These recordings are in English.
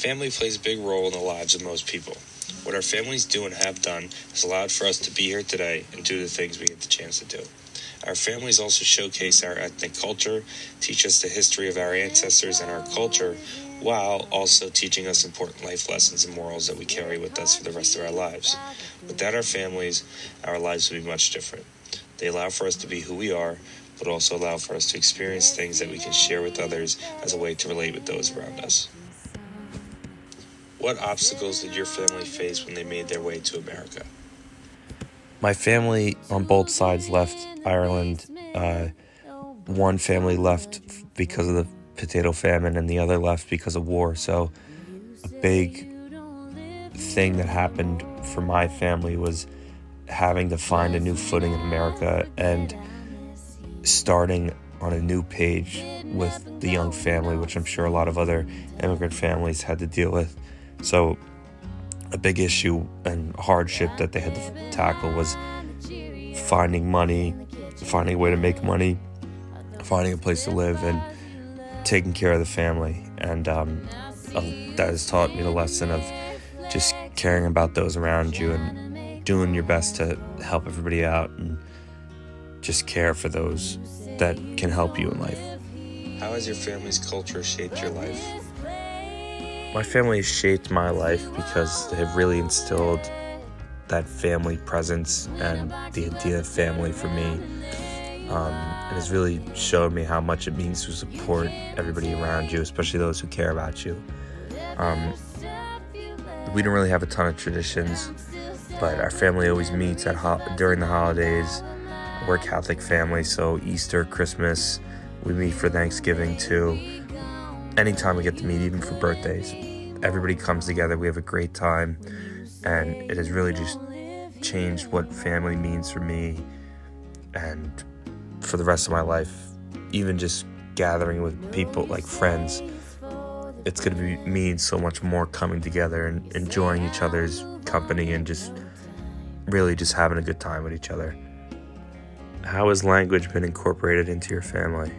Family plays a big role in the lives of most people. What our families do and have done has allowed for us to be here today and do the things we get the chance to do. Our families also showcase our ethnic culture, teach us the history of our ancestors and our culture, while also teaching us important life lessons and morals that we carry with us for the rest of our lives. Without our families, our lives would be much different. They allow for us to be who we are, but also allow for us to experience things that we can share with others as a way to relate with those around us. What obstacles did your family face when they made their way to America? My family on both sides left Ireland. Uh, one family left because of the potato famine, and the other left because of war. So, a big thing that happened for my family was having to find a new footing in America and starting on a new page with the young family, which I'm sure a lot of other immigrant families had to deal with. So, a big issue and hardship that they had to tackle was finding money, finding a way to make money, finding a place to live, and taking care of the family. And um, uh, that has taught me the lesson of just caring about those around you and doing your best to help everybody out and just care for those that can help you in life. How has your family's culture shaped your life? My family has shaped my life because they have really instilled that family presence and the idea of family for me. Um, it has really showed me how much it means to support everybody around you, especially those who care about you. Um, we don't really have a ton of traditions, but our family always meets at ho- during the holidays. We're a Catholic family, so Easter, Christmas, we meet for Thanksgiving too anytime we get to meet, even for birthdays. Everybody comes together, we have a great time, and it has really just changed what family means for me and for the rest of my life. Even just gathering with people like friends, it's going to mean so much more coming together and enjoying each other's company and just really just having a good time with each other. How has language been incorporated into your family?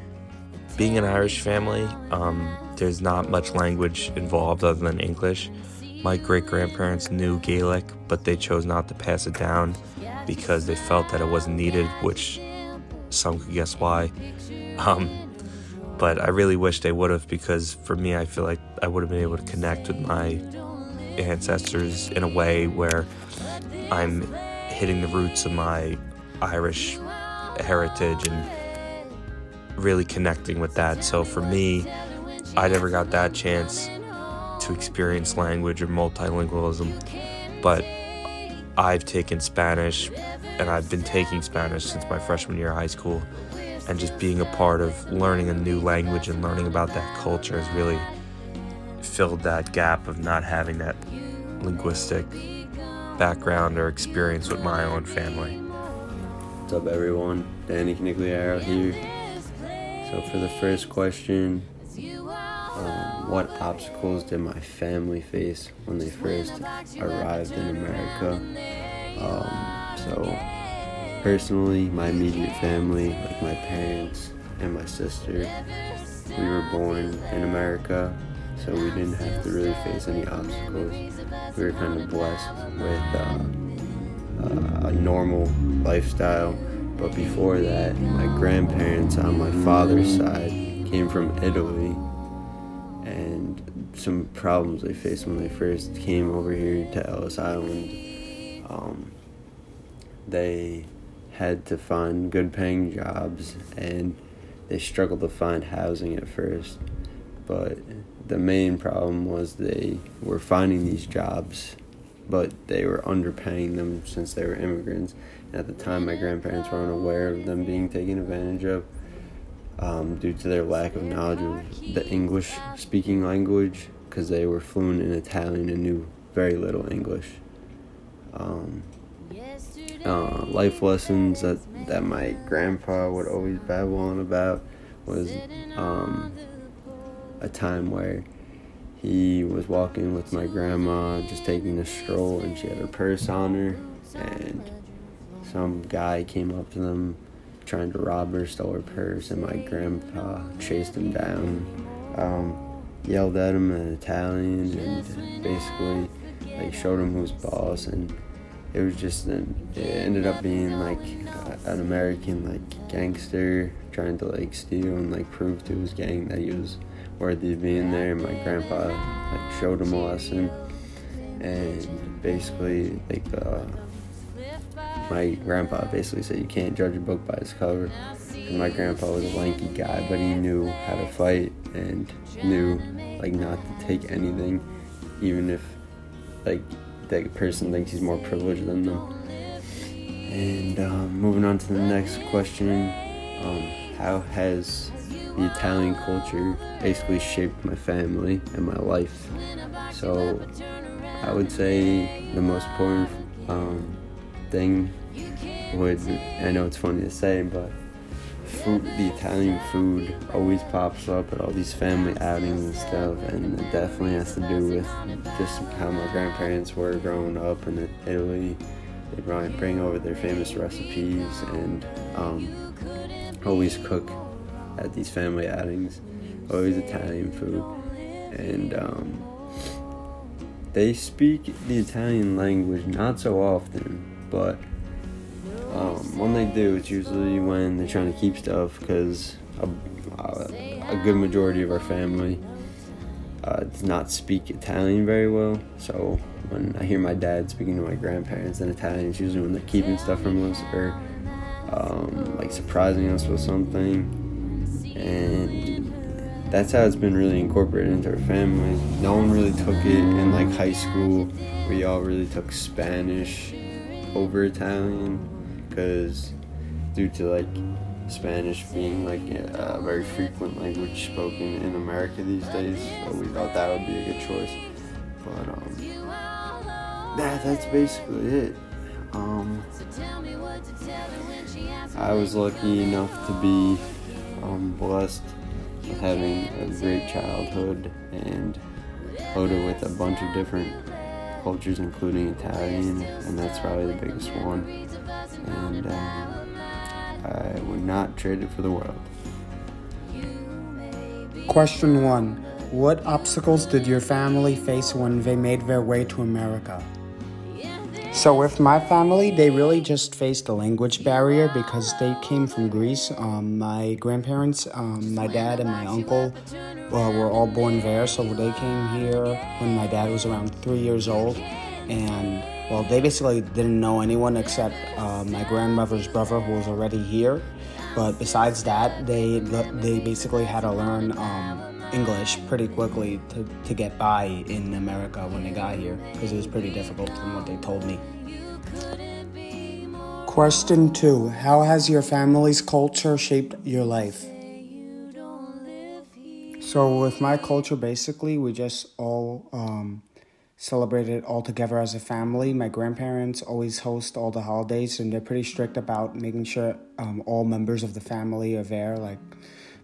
being an Irish family, um, there's not much language involved other than English. My great grandparents knew Gaelic, but they chose not to pass it down because they felt that it wasn't needed, which some could guess why. Um, but I really wish they would have because for me, I feel like I would have been able to connect with my ancestors in a way where I'm hitting the roots of my Irish heritage and really connecting with that. So for me, I never got that chance to experience language or multilingualism, but I've taken Spanish and I've been taking Spanish since my freshman year of high school. And just being a part of learning a new language and learning about that culture has really filled that gap of not having that linguistic background or experience with my own family. What's up, everyone? Danny Canigliaro here. So, for the first question, um, what obstacles did my family face when they first arrived in America? Um, so, personally, my immediate family, like my parents and my sister, we were born in America, so we didn't have to really face any obstacles. We were kind of blessed with uh, a normal lifestyle but before that, my grandparents on my father's side came from Italy, some problems they faced when they first came over here to Ellis Island. Um, they had to find good paying jobs, and they struggled to find housing at first. But the main problem was they were finding these jobs, but they were underpaying them since they were immigrants at the time, my grandparents were unaware of them being taken advantage of um, due to their lack of knowledge of the English speaking language because they were fluent in Italian and knew very little English. Um, uh, life lessons that, that my grandpa would always babble on about was um, a time where he was walking with my grandma just taking a stroll and she had her purse on her and some guy came up to them trying to rob her, stole her purse, and my grandpa chased him down. Um, yelled at him in Italian and basically like showed him who's boss and it was just an, it ended up being like an American like gangster trying to like steal and like prove to his gang that he was worthy of being there. And My grandpa like showed him a lesson, and basically like uh, my grandpa basically said you can't judge a book by its cover. And my grandpa was a lanky guy, but he knew how to fight and knew like not to take anything, even if like that person thinks he's more privileged than them. And um, moving on to the next question, um, how has the Italian culture basically shaped my family and my life? So I would say the most important um, thing would, I know it's funny to say, but food, the Italian food always pops up at all these family outings and stuff, and it definitely has to do with just how my grandparents were growing up in Italy. They bring over their famous recipes and um, always cook at these family outings, always Italian food, and um, they speak the Italian language not so often, but um, when they do, it's usually when they're trying to keep stuff because a, a, a, good majority of our family uh, does not speak Italian very well. So when I hear my dad speaking to my grandparents in Italian, it's usually when they're keeping stuff from us or um, like surprising us with something. And that's how it's been really incorporated into our family. No one really took it in like high school. We all really took Spanish over Italian because due to like Spanish being like a very frequent language spoken in America these days, so we thought that would be a good choice. But um, that that's basically it. Um, I was lucky enough to be um, blessed with having a great childhood and loaded with a bunch of different cultures, including Italian, and that's probably the biggest one. And um, I would not trade it for the world. Question one What obstacles did your family face when they made their way to America? So, with my family, they really just faced a language barrier because they came from Greece. Um, my grandparents, um, my dad, and my uncle uh, were all born there, so they came here when my dad was around three years old. And, well, they basically didn't know anyone except uh, my grandmother's brother, who was already here. But besides that, they, they basically had to learn. Um, English pretty quickly to, to get by in America when they got here because it was pretty difficult from what they told me. Question two How has your family's culture shaped your life? So, with my culture, basically, we just all um, celebrated all together as a family. My grandparents always host all the holidays, and they're pretty strict about making sure um, all members of the family are there. Like,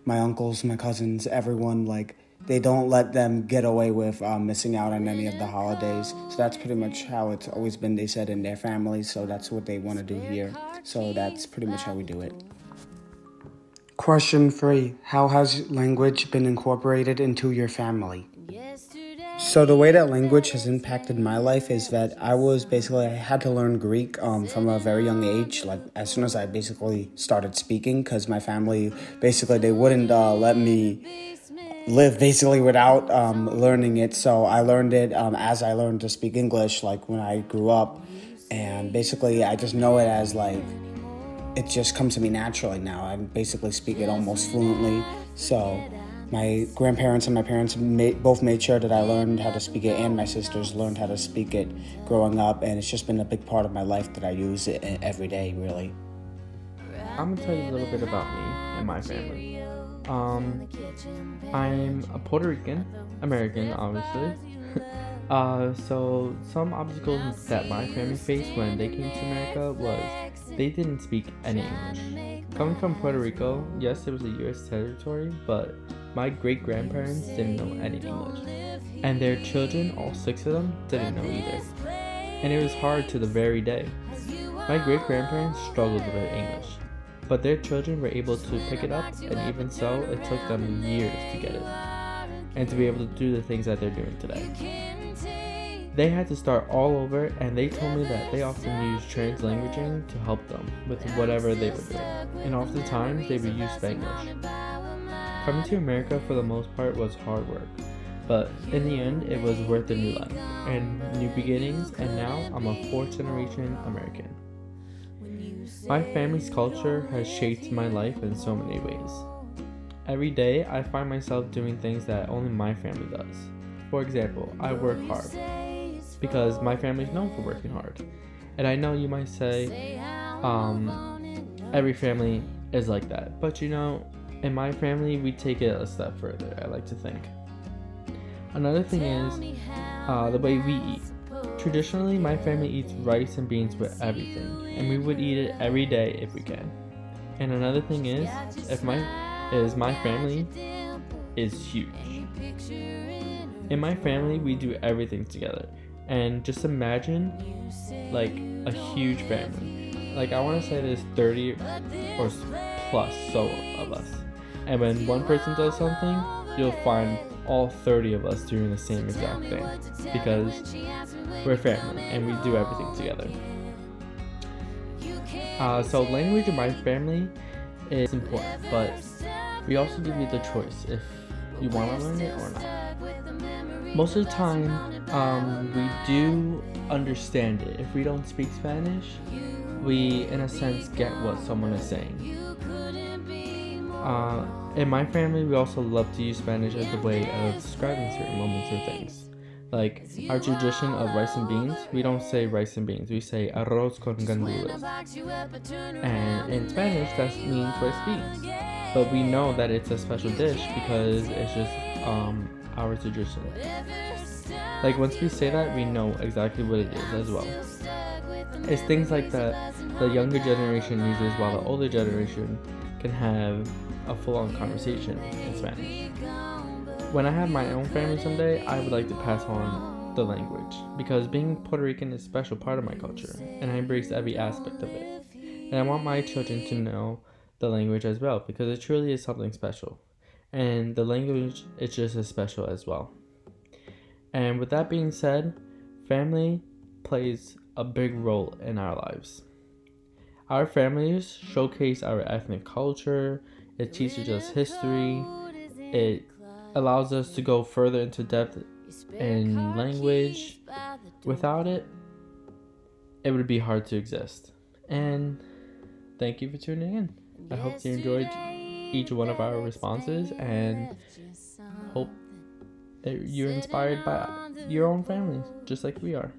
my uncles, my cousins, everyone, like, they don't let them get away with um, missing out on any of the holidays. So that's pretty much how it's always been, they said, in their families. So that's what they want to do here. So that's pretty much how we do it. Question three How has language been incorporated into your family? So the way that language has impacted my life is that I was basically I had to learn Greek um, from a very young age. Like as soon as I basically started speaking, because my family basically they wouldn't uh, let me live basically without um, learning it. So I learned it um, as I learned to speak English, like when I grew up, and basically I just know it as like it just comes to me naturally now. I basically speak it almost fluently. So my grandparents and my parents made, both made sure that I learned how to speak it, and my sisters learned how to speak it growing up, and it's just been a big part of my life that I use it every day, really. I'm gonna tell you a little bit about me and my family. Um, I'm a Puerto Rican American, obviously. uh, so some obstacles that my family faced when they came to America was they didn't speak any English. Coming from Puerto Rico, yes, it was a U.S. territory, but my great grandparents didn't know any English, and their children, all six of them, didn't know either. And it was hard to the very day. My great grandparents struggled with English, but their children were able to pick it up, and even so, it took them years to get it. and to be able to do the things that they're doing today. They had to start all over, and they told me that they often use translanguaging to help them with whatever they were doing, and oftentimes they would use Spanglish. Coming to America for the most part was hard work, but in the end, it was worth the new life and new beginnings, and now I'm a fourth generation American. My family's culture has shaped my life in so many ways. Every day, I find myself doing things that only my family does. For example, I work hard because my family's known for working hard. And I know you might say, um, every family is like that. But you know, in my family, we take it a step further, I like to think. Another thing is uh, the way we eat. Traditionally, my family eats rice and beans with everything, and we would eat it every day if we can. And another thing is, if my is my family is huge. In my family, we do everything together. And just imagine like a huge family. Like I want to say there's 30 or plus so of us. And when one person does something, you'll find all 30 of us doing the same exact thing because we're family and we do everything together. Uh, so language in my family is important, but we also give you the choice if you want to learn it or not. Most of the time, um, we do understand it. If we don't speak Spanish, we, in a sense, get what someone is saying. Uh, in my family, we also love to use Spanish as a way of describing certain moments or things. Like our tradition of rice and beans, we don't say rice and beans, we say arroz con gandules. And in Spanish, that means rice beans. But we know that it's a special dish because it's just um, our tradition. Like once we say that, we know exactly what it is as well. It's things like that the younger generation uses while the older generation can have a full-on conversation in Spanish. When I have my own family someday, I would like to pass on the language because being Puerto Rican is a special part of my culture and I embrace every aspect of it. And I want my children to know the language as well because it truly is something special. And the language is just as special as well. And with that being said, family plays a big role in our lives. Our families showcase our ethnic culture, it teaches us history, it allows us to go further into depth in language. Without it, it would be hard to exist. And thank you for tuning in. I hope you enjoyed each one of our responses and hope that you're inspired by your own families, just like we are.